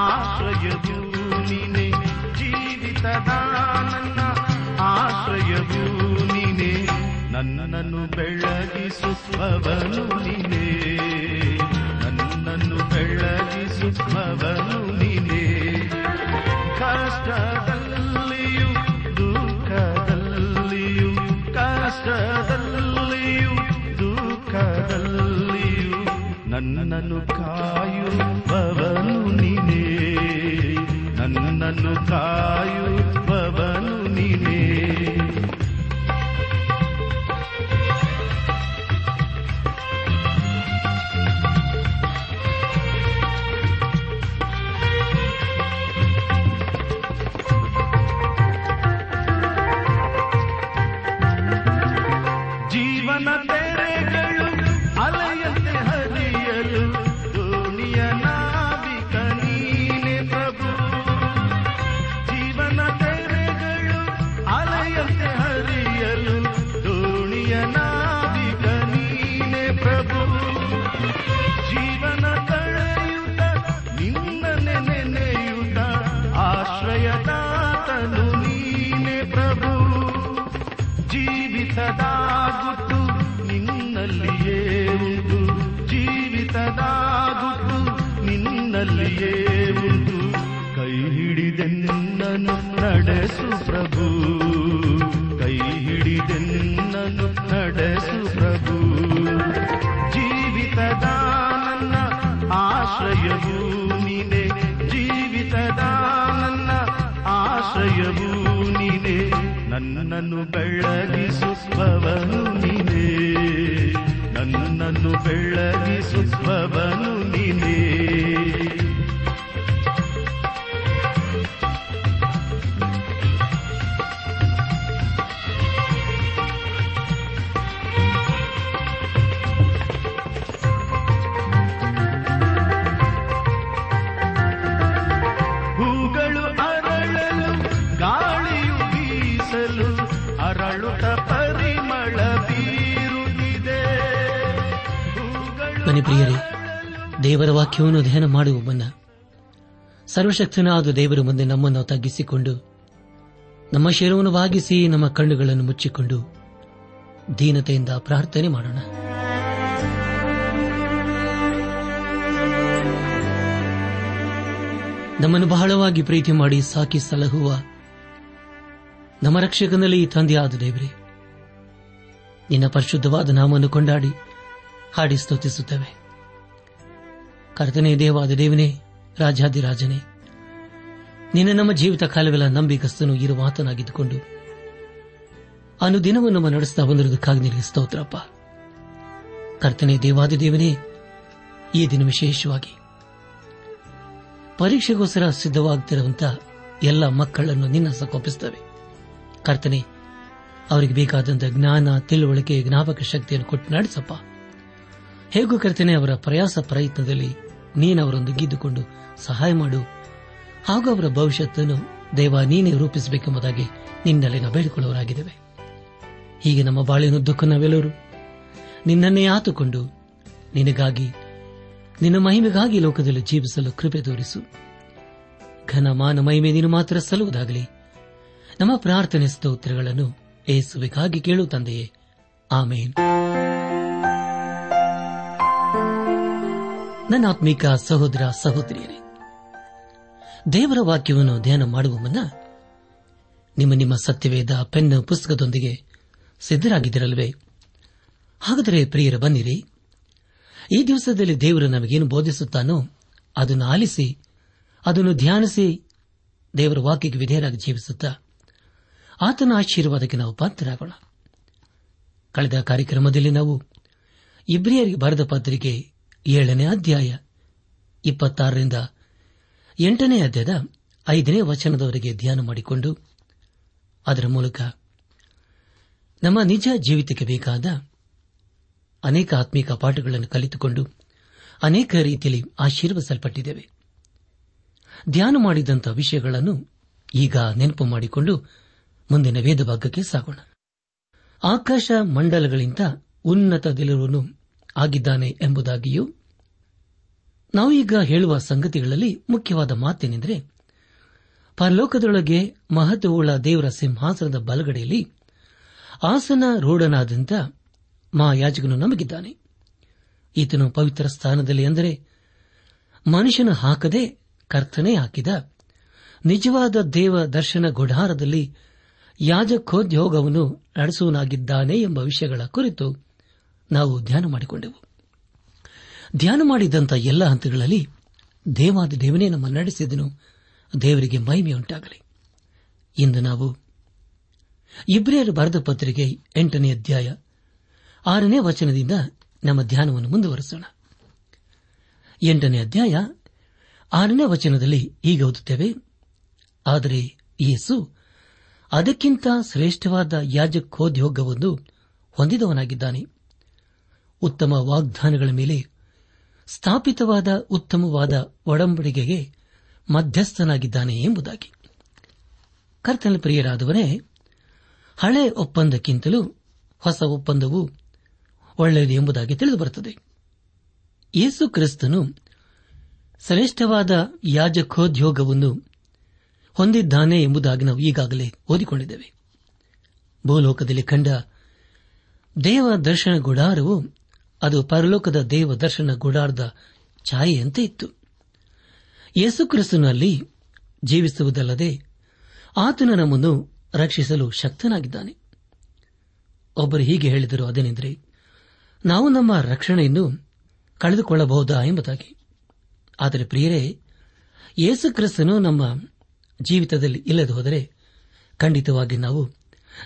ಆಶ್ರಯವು ನೀನೆ ಜೀವಿತದ ನನ್ನ ಆಶ್ರಯವು ನೀನೆ ನನ್ನನ್ನು ಬೆಳಗಿಸುವವನು ನೀನೆ ನನ್ನನ್ನು ಬೆಳಗಿಸುವವನು ನೀನೆ ಕಷ್ಟದಲ್ಲಿಯೂ, ದುಃಖದಲ್ಲಿಯೂ ಕಷ್ಟದಲ್ಲಿಯೂ, ದುಃಖದಲ್ಲಿಯೂ ನನ್ನನ್ನು ಕಾಯುವವನು ನೀನೇ ನನ್ನನ್ನು ನಿನ್ನಲ್ಲಿಯೇ ಉಂಟು ಕೈ ಹಿಡಿದೆನ್ನನು ನಡೆಸು ಪ್ರಭು. ಕೈ ಹಿಡಿದೆನ್ನನು ನಡೆಸು ಪ್ರಭು. ಜೀವಿತದ ನನ್ನ ಆಶ್ರಯವು ನೀನೆ. ಜೀವಿತದ ನನ್ನ ಆಶ್ರಯವು ನೀನೆ. ನನ್ನನ್ನು ಬೆಳಗಿಸುವವನು ನೀನೆ ವಾಕ್ಯವನ್ನು ಧ್ಯಾನ ಮಾಡುವ ಮುನ್ನ ಸರ್ವಶಕ್ತನಾದ ದೇವರ ಮುಂದೆ ನಮ್ಮನ್ನು ತಗ್ಗಿಸಿಕೊಂಡು ನಮ್ಮ ಶಿರವನ್ನು ಬಾಗಿಸಿ ನಮ್ಮ ಕಣ್ಣುಗಳನ್ನು ಮುಚ್ಚಿಕೊಂಡು ದೀನತೆಯಿಂದ ಪ್ರಾರ್ಥನೆ ಮಾಡೋಣ. ನಮ್ಮನ್ನು ಬಹಳವಾಗಿ ಪ್ರೀತಿ ಮಾಡಿ ಸಾಕಿ ಸಲಹುವ ನಮ್ಮ ರಕ್ಷಕನಲ್ಲಿ ತಂದೆಯಾದ ದೇವರೇ, ನಿನ್ನ ಪರಿಶುದ್ಧವಾದ ನಾಮವನ್ನು ಕೊಂಡಾಡಿ ಹಾಡಿ ಸ್ತುತಿಸುತ್ತೇವೆ. ಕರ್ತನೇ ದೇವಾದ ದೇವನೇ ರಾಜಾದಿರಾಜನೇ ನಿನ್ನ ನಮ್ಮ ಜೀವಿತ ಕಾಲವೆಲ್ಲ ನಂಬಿಕಸ್ತನು ಇರುವ ಆತನಾಗಿದ್ದುಕೊಂಡು ಅನುದಿನವೂ ನಮ್ಮ ನಡೆಸ್ತಾ ಬಂದಿರುವುದಕ್ಕಾಗಿ ನಿನಗೆ ಸ್ತೋತ್ರಪ್ಪ. ಕರ್ತನೆ ದೇವಾದಿ ದೇವನೇ, ಈ ದಿನ ವಿಶೇಷವಾಗಿ ಪರೀಕ್ಷೆಗೋಸ್ಕರ ಸಿದ್ಧವಾಗುತ್ತಿರುವಂತಹ ಎಲ್ಲ ಮಕ್ಕಳನ್ನು ನಿನ್ನ ಸಕೋಪಿಸುತ್ತವೆ ಕರ್ತನೆ, ಅವರಿಗೆ ಬೇಕಾದಂತಹ ಜ್ಞಾನ, ತಿಳುವಳಿಕೆ, ಜ್ಞಾಪಕ ಶಕ್ತಿಯನ್ನು ಕೊಟ್ಟು ನಡೆಸಪ್ಪ. ಹೇಗೂ ಕರ್ತನೆ ಅವರ ಪ್ರಯಾಸ ಪ್ರಯತ್ನದಲ್ಲಿ ನೀನು ಅವರೊಂದಿಗಿದ್ದುಕೊಂಡು ಸಹಾಯ ಮಾಡು. ಹಾಗೂ ಅವರ ಭವಿಷ್ಯತನ್ನು ದೇವ ನೀನೇ ರೂಪಿಸಬೇಕೆಂಬುದಾಗಿ ನಿನ್ನಲ್ಲಿ ನಾವು ಬೇಡಿಕೊಳ್ಳುವರಾಗಿದ್ದೇವೆ ಹೀಗೆ ನಮ್ಮ ಬಾಳಿನುದ್ದಕ್ಕೂ ನಾವೆಲ್ಲರೂ ನಿನ್ನನ್ನೇ ಆತುಕೊಂಡು ನಿನಗಾಗಿ, ನಿನ್ನ ಮಹಿಮೆಗಾಗಿ ಲೋಕದಲ್ಲಿ ಜೀವಿಸಲು ಕೃಪೆ ತೋರಿಸು. ಘನ ಮಾನ ಮಹಿಮೆ ನೀನು ಮಾತ್ರ ಸಲ್ಲುವುದಾಗಲಿ. ನಮ್ಮ ಪ್ರಾರ್ಥನೆ ಸ್ತೋತ್ರಗಳನ್ನು ಏಸುವಿಗಾಗಿ ಕೇಳು ತಂದೆಯೇ. ಆಮೇನ್. ನನ್ನ ಆತ್ಮಿಕ ಸಹೋದರ ಸಹೋದರಿಯರೇ, ದೇವರ ವಾಕ್ಯವನ್ನು ಧ್ಯಾನ ಮಾಡುವ ಮುನ್ನ ನಿಮ್ಮ ನಿಮ್ಮ ಸತ್ಯವೇದ ಪೆನ್ ಪುಸ್ತಕದೊಂದಿಗೆ ಸಿದ್ದರಾಗಿದ್ದಿರಲ್ವೇ ಹಾಗಾದರೆ ಪ್ರಿಯರ ಬನ್ನಿರಿ. ಈ ದಿವಸದಲ್ಲಿ ದೇವರು ನಮಗೇನು ಬೋಧಿಸುತ್ತಾನೋ ಅದನ್ನು ಆಲಿಸಿ, ಅದನ್ನು ಧ್ಯಾನಿಸಿ ದೇವರ ವಾಕ್ಯಕ್ಕೆ ವಿಧೇಯರಾಗಿ ಜೀವಿಸುತ್ತ ಆತನ ಆಶೀರ್ವಾದಕ್ಕೆ ನಾವು ಪಾತ್ರರಾಗೋಣ. ಕಳೆದ ಕಾರ್ಯಕ್ರಮದಲ್ಲಿ ನಾವು ಇಬ್ರಿಯರಿಗೆ ಬರೆದ ಪತ್ರಿಕೆ ಏಳನೇ ಅಧ್ಯಾಯ, ಇಪ್ಪತ್ತಾರರಿಂದ ಎಂಟನೇ ಅಧ್ಯಾಯದ ಐದನೇ ವಚನದವರೆಗೆ ಧ್ಯಾನ ಮಾಡಿಕೊಂಡು ಅದರ ಮೂಲಕ ನಮ್ಮ ನಿಜ ಜೀವಿತಕ್ಕೆ ಬೇಕಾದ ಅನೇಕ ಆತ್ಮಿಕ ಪಾಠಗಳನ್ನು ಕಲಿತುಕೊಂಡು ಅನೇಕ ರೀತಿಯಲ್ಲಿ ಆಶೀರ್ವಸಲ್ಪಟ್ಟಿದ್ದೇವೆ ಧ್ಯಾನ ಮಾಡಿದಂಥ ವಿಷಯಗಳನ್ನು ಈಗ ನೆನಪು ಮಾಡಿಕೊಂಡು ಮುಂದಿನ ವೇದಭಾಗಕ್ಕೆ ಸಾಗೋಣ. ಆಕಾಶ ಮಂಡಲಗಳಿಂದ ಉನ್ನತದಲ್ಲಿರುವನು ಆಗಿದ್ದಾನೆ ಎಂಬುದಾಗಿಯೂ ನಾವೀಗ ಹೇಳುವ ಸಂಗತಿಗಳಲ್ಲಿ ಮುಖ್ಯವಾದ ಮಾತೇನೆಂದರೆ, ಪರಲೋಕದೊಳಗೆ ಮಹತ್ವವುಳ್ಳ ದೇವರ ಸಿಂಹಾಸನದ ಬಲಗಡೆಯಲ್ಲಿ ಆಸನ ರೂಢನಾದಂಥ ಮಹಾಯಾಜಕನು ನಮಗಿದ್ದಾನೆ. ಈತನು ಪವಿತ್ರ ಸ್ಥಾನದಲ್ಲಿ ಅಂದರೆ ಮನುಷ್ಯನ ಹಾಕದೆ ಕರ್ತನೆ ಹಾಕಿದ ನಿಜವಾದ ದೇವ ದರ್ಶನ ಗುಢಾರದಲ್ಲಿ ಯಾಜಕೋದ್ಯೋಗವನ್ನು ನಡೆಸುವನಾಗಿದ್ದಾನೆ ಎಂಬ ವಿಷಯಗಳ ಕುರಿತು ನಾವು ಧ್ಯಾನ ಮಾಡಿಕೊಂಡೆವು. ಧ್ಯಾನ ಮಾಡಿದಂಥ ಎಲ್ಲ ಹಂತಗಳಲ್ಲಿ ದೇವಾದ ದೇವನೇ ನಮ್ಮ ನಡೆಸಿದನು. ದೇವರಿಗೆ ಮಹಿಮೆಯುಂಟಾಗಲಿ ಇಂದು ನಾವು ಇಬ್ರಿಯರ್ ಬರೆದ ಪತ್ರಿಕೆ ಎಂಟನೇ ಅಧ್ಯಾಯ ಆರನೇ ವಚನದಿಂದ ನಮ್ಮ ಧ್ಯಾನವನ್ನು ಮುಂದುವರೆಸೋಣ. ಎಂಟನೇ ಅಧ್ಯಾಯ ಆರನೇ ವಚನದಲ್ಲಿ ಈಗ ಓದುತ್ತೇವೆ. ಆದರೆ ಯೇಸು ಅದಕ್ಕಿಂತ ಶ್ರೇಷ್ಠವಾದ ಯಾಜಕೋದ್ಯೋಗವನ್ನು ಹೊಂದಿದವನಾಗಿದ್ದಾನೆ. ಉತ್ತಮ ವಾಗ್ದಾನಗಳ ಮೇಲೆ ಸ್ಥಾಪಿತವಾದ ಉತ್ತಮವಾದ ಒಡಂಬಡಿಕೆಗೆ ಮಧ್ಯಸ್ಥನಾಗಿದ್ದಾನೆ ಎಂಬುದಾಗಿ. ಕರ್ತನ ಪ್ರಿಯರಾದವರೇ, ಹಳೆ ಒಪ್ಪಂದಕ್ಕಿಂತಲೂ ಹೊಸ ಒಪ್ಪಂದವು ಒಳ್ಳೆಯದು ಎಂಬುದಾಗಿ ತಿಳಿದುಬರುತ್ತದೆ. ಯೇಸು ಕ್ರಿಸ್ತನು ಶ್ರೇಷ್ಠವಾದ ಯಾಜಕೋದ್ಯೋಗವನ್ನು ಹೊಂದಿದ್ದಾನೆ ಎಂಬುದಾಗಿ ನಾವು ಈಗಾಗಲೇ ಓದಿಕೊಂಡಿದ್ದೇವೆ. ಭೂಲೋಕದಲ್ಲಿ ಕಂಡ ದೇವ ದರ್ಶನ ಗುಡಾರವು ಅದು ಪರಲೋಕದ ದೇವ ದರ್ಶನ ಗುಡಾರದ ಛಾಯೆಯಂತೆ ಇತ್ತು. ಯೇಸುಕ್ರಿಸ್ತನಲ್ಲಿ ಜೀವಿಸುವುದಲ್ಲದೆ ಆತನ ನಮ್ಮನ್ನು ರಕ್ಷಿಸಲು ಶಕ್ತನಾಗಿದ್ದಾನೆ. ಒಬ್ಬರು ಹೀಗೆ ಹೇಳಿದರು ಅದೇನೆಂದರೆ, ನಾವು ನಮ್ಮ ರಕ್ಷಣೆಯನ್ನು ಕಳೆದುಕೊಳ್ಳಬಹುದಾ ಎಂಬುದಾಗಿ. ಆದರೆ ಪ್ರಿಯರೇ, ಯೇಸುಕ್ರಿಸ್ತನು ನಮ್ಮ ಜೀವಿತದಲ್ಲಿ ಇಲ್ಲದೆ ಹೋದರೆ ಖಂಡಿತವಾಗಿ ನಾವು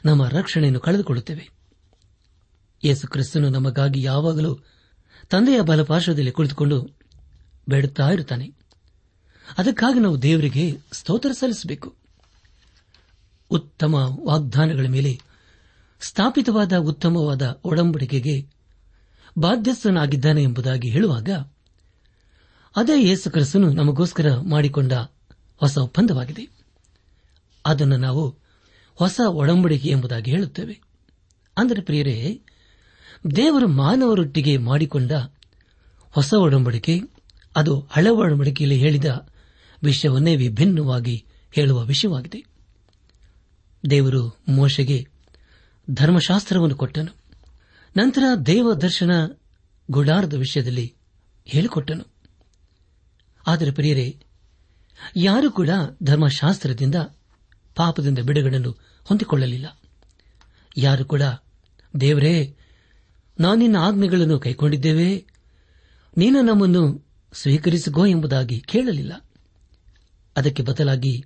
ನಮ್ಮ ರಕ್ಷಣೆಯನ್ನು ಕಳೆದುಕೊಳ್ಳುತ್ತೇವೆ. ಯೇಸುಕ್ರಿಸ್ತನು ನಮಗಾಗಿ ಯಾವಾಗಲೂ ತಂದೆಯ ಬಲಪಾರ್ಶ್ವದಲ್ಲಿ ಕುಳಿತುಕೊಂಡು ಬೇಡುತ್ತಾ ಇರುತ್ತಾನೆ. ಅದಕ್ಕಾಗಿ ನಾವು ದೇವರಿಗೆ ಸ್ತೋತ್ರ ಸಲ್ಲಿಸಬೇಕು. ಉತ್ತಮ ವಾಗ್ದಾನಗಳ ಮೇಲೆ ಸ್ಥಾಪಿತವಾದ ಉತ್ತಮವಾದ ಒಡಂಬಡಿಕೆಗೆ ಬಾಧ್ಯಸ್ಥನಾಗಿದ್ದಾನೆ ಎಂಬುದಾಗಿ ಹೇಳುವಾಗ, ಅದೇ ಯೇಸು ಕ್ರಿಸ್ತನು ನಮಗೋಸ್ಕರ ಮಾಡಿಕೊಂಡ ಹೊಸ ಒಪ್ಪಂದವಾಗಿದೆ. ಅದನ್ನು ನಾವು ಹೊಸ ಒಡಂಬಡಿಕೆ ಎಂಬುದಾಗಿ ಹೇಳುತ್ತೇವೆ. ಅಂದರೆ ಪ್ರಿಯರೇ ದೇವರು ಮಾನವರೊಟ್ಟಿಗೆ ಮಾಡಿಕೊಂಡ ಹೊಸ ಒಡಂಬಡಿಕೆ, ಅದು ಹಳೆ ಒಡಂಬಡಿಕೆಯಲ್ಲಿ ಹೇಳಿದ ವಿಷಯವನ್ನೇ ವಿಭಿನ್ನವಾಗಿ ಹೇಳುವ ವಿಷಯವಾಗಿದೆ. ದೇವರು ಮೋಶೆಗೆ ಧರ್ಮಶಾಸ್ತ್ರವನ್ನು ಕೊಟ್ಟನು. ನಂತರ ದೇವ ದರ್ಶನ ಗುಡಾರದ ವಿಷಯದಲ್ಲಿ ಹೇಳಿಕೊಟ್ಟನು. ಆದರೆ ಪ್ರಿಯರೇ, ಯಾರೂ ಕೂಡ ಧರ್ಮಶಾಸ್ತ್ರದಿಂದ ಪಾಪದಿಂದ ಬಿಡುಗಡೆಯನ್ನು ಹೊಂದಿಕೊಳ್ಳಲಿಲ್ಲ. ಯಾರು ಕೂಡ, ದೇವರೇ ನಾವು ನಿನ್ನ ಆಜ್ಞೆಗಳನ್ನು ಕೈಕೊಂಡಿದ್ದೇವೆ. ನೀನು ನಮ್ಮನ್ನು ಸ್ವೀಕರಿಸಿಕೋ ಎಂಬುದಾಗಿ ಕೇಳಲಿಲ್ಲ. ಅದಕ್ಕೆ ಬದಲಾಗಿ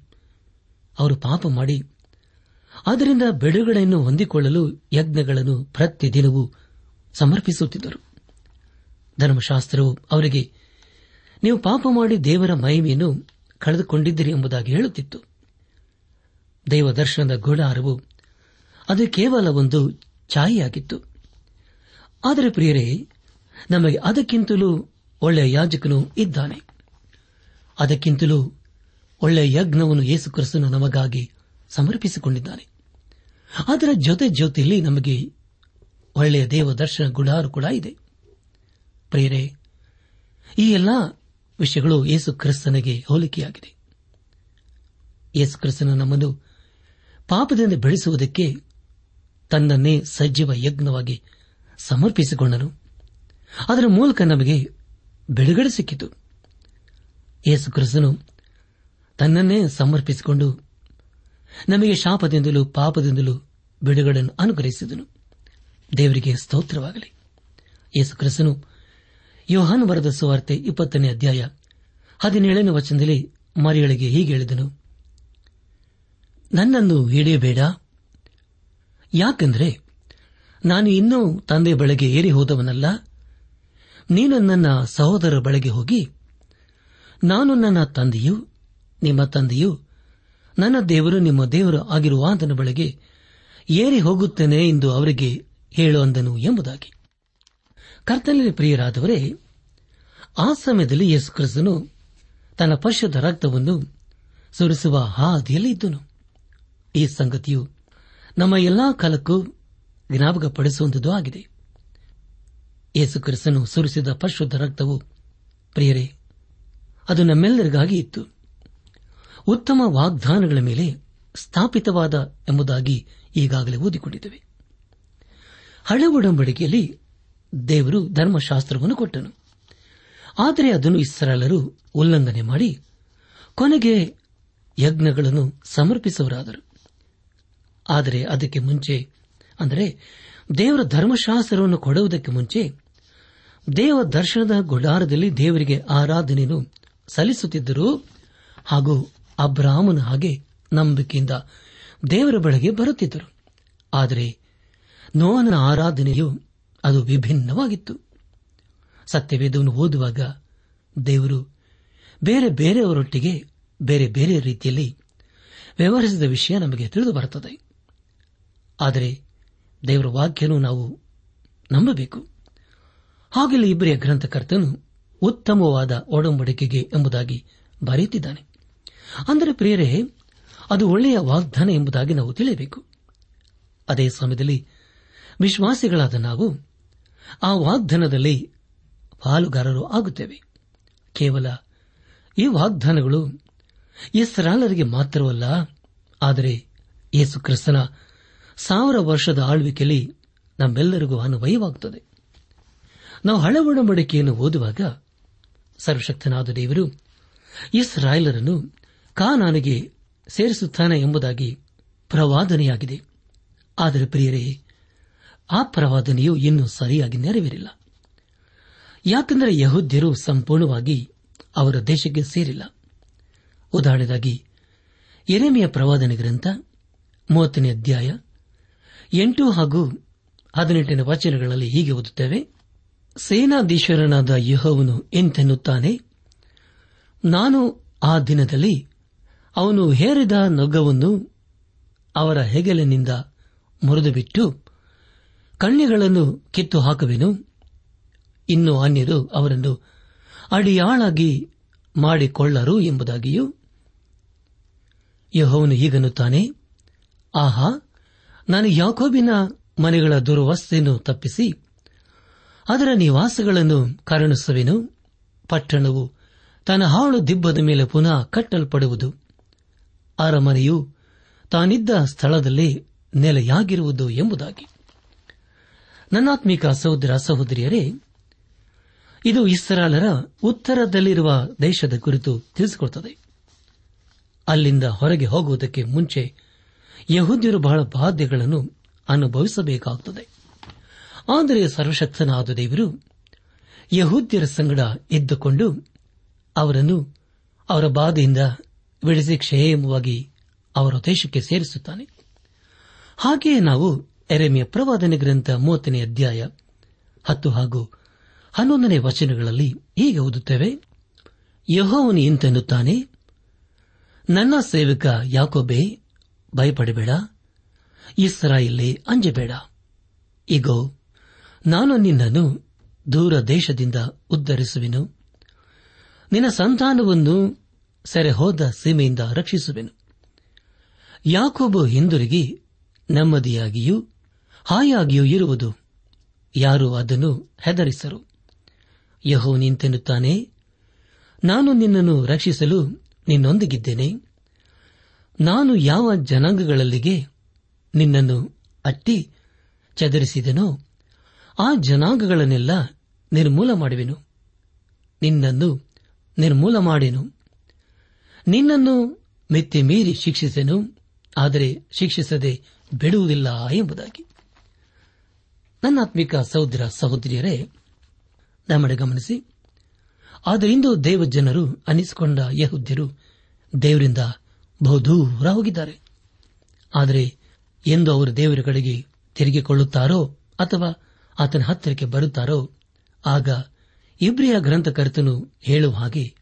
ಅವರು ಪಾಪ ಮಾಡಿ ಅದರಿಂದ ಬಿಡುಗಡೆಯನ್ನು ಹೊಂದಿಕೊಳ್ಳಲು ಯಜ್ಞಗಳನ್ನು ಪ್ರತಿದಿನವೂ ಸಮರ್ಪಿಸುತ್ತಿದ್ದರು. ಧರ್ಮಶಾಸ್ತ್ರವು ಅವರಿಗೆ, ನೀವು ಪಾಪ ಮಾಡಿ ದೇವರ ಮಹಿಮೆಯನ್ನು ಕಳೆದುಕೊಂಡಿದ್ದೀರಿ ಎಂಬುದಾಗಿ ಹೇಳುತ್ತಿತ್ತು. ದೇವ ದರ್ಶನದ ಗುಡಾರವು ಅದು ಕೇವಲ ಒಂದು ಛಾಯೆಯಾಗಿತ್ತು. ಆದರೆ ಪ್ರಿಯರೇ, ನಮಗೆ ಅದಕ್ಕಿಂತಲೂ ಒಳ್ಳೆಯ ಯಾಜಕನು ಇದ್ದಾನೆ. ಅದಕ್ಕಿಂತಲೂ ಒಳ್ಳೆಯ ಯಜ್ಞವನ್ನು ಯೇಸು ಕ್ರಿಸ್ತನು ನಮಗಾಗಿ ಸಮರ್ಪಿಸಿಕೊಂಡಿದ್ದಾನೆ. ಅದರ ಜೊತೆ ಜೊತೆಯಲ್ಲಿ ನಮಗೆ ಒಳ್ಳೆಯ ದೇವ ದರ್ಶನ ಗುಡಾರು ಕೂಡ ಇದೆ. ಪ್ರೇರೆ ಈ ಎಲ್ಲ ವಿಷಯಗಳು ಯೇಸು ಕ್ರಿಸ್ತನಿಗೆ ಹೋಲಿಕೆಯಾಗಿದೆ. ಯೇಸು ಕ್ರಿಸ್ತನು ನಮ್ಮನ್ನು ಪಾಪದಿಂದ ಬೆಳೆಸುವುದಕ್ಕೆ ತನ್ನನ್ನೇ ಸಜೀವ ಯಜ್ಞವಾಗಿ ಸಮರ್ಪಿಸಿಕೊಂಡನು. ಅದರ ಮೂಲಕ ನಮಗೆ ಬಿಡುಗಡೆ ಸಿಕ್ಕಿತು. ಯೇಸು ಕ್ರಿಸ್ತನು ತನ್ನನ್ನೇ ಸಮರ್ಪಿಸಿಕೊಂಡು ನಮಗೆ ಶಾಪದಿಂದಲೂ ಪಾಪದಿಂದಲೂ ಬಿಡುಗಡೆಯನ್ನು ಅನುಗ್ರಹಿಸಿದನು. ದೇವರಿಗೆ ಸ್ತೋತ್ರವಾಗಲಿ. ಯೇಸು ಯೋಹಾನು ಬರದ ಸುವಾರ್ತೆ ಇಪ್ಪತ್ತನೇ ಅಧ್ಯಾಯ ಹದಿನೇಳನೇ ವಚನದಲ್ಲಿ ಮರಿಯೊಳಗೆ ಹೀಗೆ ಹೇಳಿದನು. ನನ್ನನ್ನು ಹಿಡಿಯಬೇಡ. ಯಾಕೆಂದರೆ ನಾನು ಇನ್ನೂ ತಂದೆ ಬಳಿಗೆ ಏರಿ ಹೋದವನಲ್ಲ. ನೀನು ನನ್ನ ಸಹೋದರ ಬಳಿಗೆ ಹೋಗಿ, ನಾನು ನನ್ನ ತಂದೆಯು, ನಿಮ್ಮ ತಂದೆಯು, ನನ್ನ ದೇವರು ನಿಮ್ಮ ದೇವರು ಆಗಿರುವ ಆತನ ಬಳಿಗೆ ಏರಿ ಹೋಗುತ್ತೇನೆ ಎಂದು ಅವರಿಗೆ ಹೇಳು ಅಂದನು ಎಂಬುದಾಗಿ. ಕರ್ತನಲ್ಲಿ ಪ್ರಿಯರಾದವರೇ, ಆ ಸಮಯದಲ್ಲಿ ಯೇಸು ಕ್ರಿಸ್ತನು ತನ್ನ ಪಶುದ ರಕ್ತವನ್ನು ಸುರಿಸುವ ಹಾದಿಯಲ್ಲಿ ಇದ್ದನು. ಈ ಸಂಗತಿಯು ನಮ್ಮ ಎಲ್ಲಾ ಕಾಲಕ್ಕೂ ಜ್ಞಾಪಕಪಡಿಸುವಂಥದ್ದು ಆಗಿದೆ. ಯೇಸು ಕ್ರಿಸ್ತನು ಸುರಿಸಿದ ಪರಿಶುದ್ಧ ರಕ್ತವು ಪ್ರಿಯರೇ, ಅದು ನಮ್ಮೆಲ್ಲರಿಗಾಗಿ ಇತ್ತು. ಉತ್ತಮ ವಾಗ್ದಾನಗಳ ಮೇಲೆ ಸ್ಥಾಪಿತವಾದ ಎಂಬುದಾಗಿ ಈಗಾಗಲೇ ಓದಿಕೊಂಡಿದ್ದೇವೆ. ಹಳೆ ಒಡಂಬಡಿಕೆಯಲ್ಲಿ ದೇವರು ಧರ್ಮಶಾಸ್ತ್ರವನ್ನು ಕೊಟ್ಟನು. ಆದರೆ ಅದನ್ನು ಇಸ್ರಾಲರು ಉಲ್ಲಂಘನೆ ಮಾಡಿ ಕೊನೆಗೆ ಯಜ್ಞಗಳನ್ನು ಸಮರ್ಪಿಸುವರಾದರು ಆದರೆ ಅದಕ್ಕೆ ಮುಂಚೆ ಅಂದರೆ ದೇವರ ಧರ್ಮಶಾಸ್ತ್ರವನ್ನು ಕೊಡುವುದಕ್ಕೆ ಮುಂಚೆ ದೇವ ದರ್ಶನದ ಗುಡಾರದಲ್ಲಿ ದೇವರಿಗೆ ಆರಾಧನೆಯನ್ನು ಸಲ್ಲಿಸುತ್ತಿದ್ದರು ಹಾಗೂ ಅಬ್ರಾಹ್ಮನ ಹಾಗೆ ನಂಬಿಕೆಯಿಂದ ದೇವರ ಬಳಿಗೆ ಬರುತ್ತಿದ್ದರು. ಆದರೆ ನೋವನ ಆರಾಧನೆಯು ಅದು ವಿಭಿನ್ನವಾಗಿತ್ತು. ಸತ್ಯವೇದವನ್ನು ಓದುವಾಗ ದೇವರು ಬೇರೆ ಬೇರೆಯವರೊಟ್ಟಿಗೆ ಬೇರೆ ಬೇರೆ ರೀತಿಯಲ್ಲಿ ವ್ಯವಹರಿಸಿದ ವಿಷಯ ನಮಗೆ ತಿಳಿದು ಬರುತ್ತದೆ. ಆದರೆ ದೇವರ ವಾಕ್ಯನು ನಾವು ನಂಬಬೇಕು. ಹಾಗೆಲ್ಲ ಇಬ್ಬರಿಯ ಗ್ರಂಥಕರ್ತನು ಉತ್ತಮವಾದ ಒಡಂಬಡಿಕೆಗೆ ಎಂಬುದಾಗಿ ಬರೆಯುತ್ತಿದ್ದಾನೆ. ಅಂದರೆ ಪ್ರಿಯರೇ, ಅದು ಒಳ್ಳೆಯ ವಾಗ್ದಾನ ಎಂಬುದಾಗಿ ನಾವು ತಿಳಿಯಬೇಕು. ಅದೇ ಸಮಯದಲ್ಲಿ ವಿಶ್ವಾಸಿಗಳಾದ ನಾವು ಆ ವಾಗ್ದಾನದಲ್ಲಿ ಪಾಲುಗಾರರು ಆಗುತ್ತೇವೆ. ಕೇವಲ ಈ ವಾಗ್ದಾನಗಳು ಇಸ್ರಾಲರಿಗೆ ಮಾತ್ರವಲ್ಲ, ಆದರೆ ಯೇಸು ಕ್ರಿಸ್ತನ ಸಾವಿರ ವರ್ಷದ ಆಳ್ವಿಕೆಯಲ್ಲಿ ನಮ್ಮೆಲ್ಲರಿಗೂ ಅನ್ವಯವಾಗುತ್ತದೆ ನಾವು ಹಳೆ ಒಡಂಬಡಿಕೆಯನ್ನು ಓದುವಾಗ ಸರ್ವಶಕ್ತನಾದ ದೇವರು ಇಸ್ರಾಯೇಲರನ್ನು ಕಾನಾನಿಗೆ ಸೇರಿಸುತ್ತಾನೆ ಎಂಬುದಾಗಿ ಪ್ರವಾದನೆಯಾಗಿದೆ. ಆದರೆ ಪ್ರಿಯರೇ, ಆ ಪ್ರವಾದನೆಯು ಇನ್ನೂ ಸರಿಯಾಗಿ ನೆರವೇರಿಲ್ಲ. ಯಾಕೆಂದರೆ ಯಹೋದ್ಯರು ಸಂಪೂರ್ಣವಾಗಿ ಅವರ ದೇಶಕ್ಕೆ ಸೇರಿಲ್ಲ. ಉದಾಹರಣೆಗಾಗಿ ಎರೆಮೆಯ ಪ್ರವಾದನೆ ಗ್ರಂಥ ಮೂವತ್ತನೇ ಅಧ್ಯಾಯ ಎಂಟು ಹಾಗೂ ಹದಿನೆಂಟನೇ ವಚನಗಳಲ್ಲಿ ಹೀಗೆ ಓದುತ್ತೇವೆ. ಸೇನಾಧೀಶ್ವರನಾದ ಯಹೋವನು ಎಂತೆನ್ನುತ್ತಾನೆ? ನಾನು ಆ ದಿನದಲ್ಲಿ ಅವನು ಹೇರಿದ ನೊಗ್ಗವನ್ನು ಅವರ ಹೆಗಲಿನಿಂದ ಮುರಿದುಬಿಟ್ಟು ಕಣ್ಣೆಗಳನ್ನು ಕಿತ್ತು ಹಾಕುವೆನು ಇನ್ನು ಅನ್ಯರು ಅವರನ್ನು ಅಡಿಯಾಳಾಗಿ ಮಾಡಿಕೊಳ್ಳರು ಎಂಬುದಾಗಿಯೂ ಯಹೋವನು ಹೀಗನ್ನುತ್ತಾನೆ. ಆಹಾ ನಾನು ಯಾಕೋಬಿನ ಮನೆಗಳ ದುರವಸ್ಥೆಯನ್ನು ತಪ್ಪಿಸಿ, ಅದರ ನಿವಾಸಗಳನ್ನು ಕರುಣಿಸುವೆನು. ಪಟ್ಟಣವು ತನ್ನ ಹಾಳು ದಿಬ್ಬದ ಮೇಲೆ ಪುನಃ ಕಟ್ಟಲ್ಪಡುವುದು. ಅರಮನೆಯು ತಾನಿದ್ದ ಸ್ಥಳದಲ್ಲಿ ನೆಲೆಯಾಗಿರುವುದು ಎಂಬುದಾಗಿ. ನನ್ನಾತ್ಮಿಕ ಸಹೋದರ ಸಹೋದರಿಯರೇ, ಇದು ಇಸ್ರಾಲರ ಉತ್ತರದಲ್ಲಿರುವ ದೇಶದ ಕುರಿತು ತಿಳಿಸಿಕೊಡುತ್ತದೆ. ಅಲ್ಲಿಂದ ಹೊರಗೆ ಹೋಗುವುದಕ್ಕೆ ಮುಂಚೆ ಯಹುದ್ಯರು ಬಹಳ ಬಾಧ್ಯಗಳನ್ನು ಅನುಭವಿಸಬೇಕಾಗುತ್ತದೆ ಆದರೆ ಸರ್ವಶಕ್ತನಾದ ದೇವರು ಯಹೂದ್ಯರ ಸಂಗಡ ಇದ್ದುಕೊಂಡು ಅವರನ್ನು ಅವರ ಬಾಧೆಯಿಂದ ಬಿಡಿಸಿ ಕ್ಷೇಮವಾಗಿ ಅವರ ದೇಶಕ್ಕೆ ಸೇರಿಸುತ್ತಾನೆ. ಹಾಗೆಯೇ ನಾವು ಎರೆಮೆಯ ಪ್ರವಾದನೆ ಗ್ರಂಥ ಮೂವತ್ತನೇ ಅಧ್ಯಾಯ ಹತ್ತು ಹಾಗೂ ಹನ್ನೊಂದನೇ ವಚನಗಳಲ್ಲಿ ಹೀಗೆ ಓದುತ್ತೇವೆ. ಯಹೋವನು ಇಂತೆನ್ನುತ್ತಾನೆ, ನನ್ನ ಸೇವಕ ಯಾಕೋಬೆ ಭಯಪಡಬೇಡ. ಇಲ್ಲಿ ಅಂಜಬೇಡ. ಇಗೋ, ನಾನು ನಿನ್ನನ್ನು ದೂರ ದೇಶದಿಂದ ಉದ್ಧರಿಸುವೆನು. ನಿನ್ನ ಸಂತಾನವನ್ನು ಸೆರೆಹೋದ ಸೀಮೆಯಿಂದ ರಕ್ಷಿಸುವೆನು. ಯಾಕೊಬ್ಬ ಹಿಂದಿರುಗಿ ನೆಮ್ಮದಿಯಾಗಿಯೂ ಹಾಯಾಗಿಯೂ ಇರುವುದು. ಯಾರು ಅದನ್ನು ಹೆದರಿಸರು? ಯಹೋ ನಿಂತೆನ್ನುತ್ತಾನೆ ನಾನು ನಿನ್ನನ್ನು ರಕ್ಷಿಸಲು ನಿನ್ನೊಂದಿಗಿದ್ದೇನೆ. ನಾನು ಯಾವ ಜನಾಂಗಗಳಲ್ಲಿಗೆ ನಿನ್ನನ್ನು ಅಟ್ಟಿ ಚದರಿಸಿದೆನೋ ಆ ಜನಾಂಗಗಳನ್ನೆಲ್ಲ ನಿರ್ಮೂಲ ಮಾಡುವೆನು. ನಿನ್ನನ್ನು ನಿರ್ಮೂಲ ಮಾಡೆನು ನಿನ್ನನ್ನು ಮೆತ್ತಿ ಮೀರಿ ಶಿಕ್ಷಿಸೆನು, ಆದರೆ ಶಿಕ್ಷಿಸದೆ ಬಿಡುವುದಿಲ್ಲ ಎಂಬುದಾಗಿ. ನನ್ನಾತ್ಮಿಕ ಸಹೋದರ ಸಹೋದರಿಯರೇ, ನಮ್ಮಡೆ ಗಮನಿಸಿ. ಆದರೆ ಇಂದು ದೇವಜನರು ಅನಿಸಿಕೊಂಡ ಯಹುದ್ಯರು ದೇವರಿಂದ ಬಹುದೂರ ಹೋಗಿದ್ದಾರೆ. ಆದರೆ ಎಂದು ಅವರು ದೇವರ ಕಡೆಗೆ ತಿರುಗಿಕೊಳ್ಳುತ್ತಾರೋ ಅಥವಾ ಆತನ ಹತ್ತಿರಕ್ಕೆ ಬರುತ್ತಾರೋ, ಆಗ ಇಬ್ರಿಯ ಗ್ರಂಥಕರ್ತನು ಹೇಳುವ ಹಾಗೆ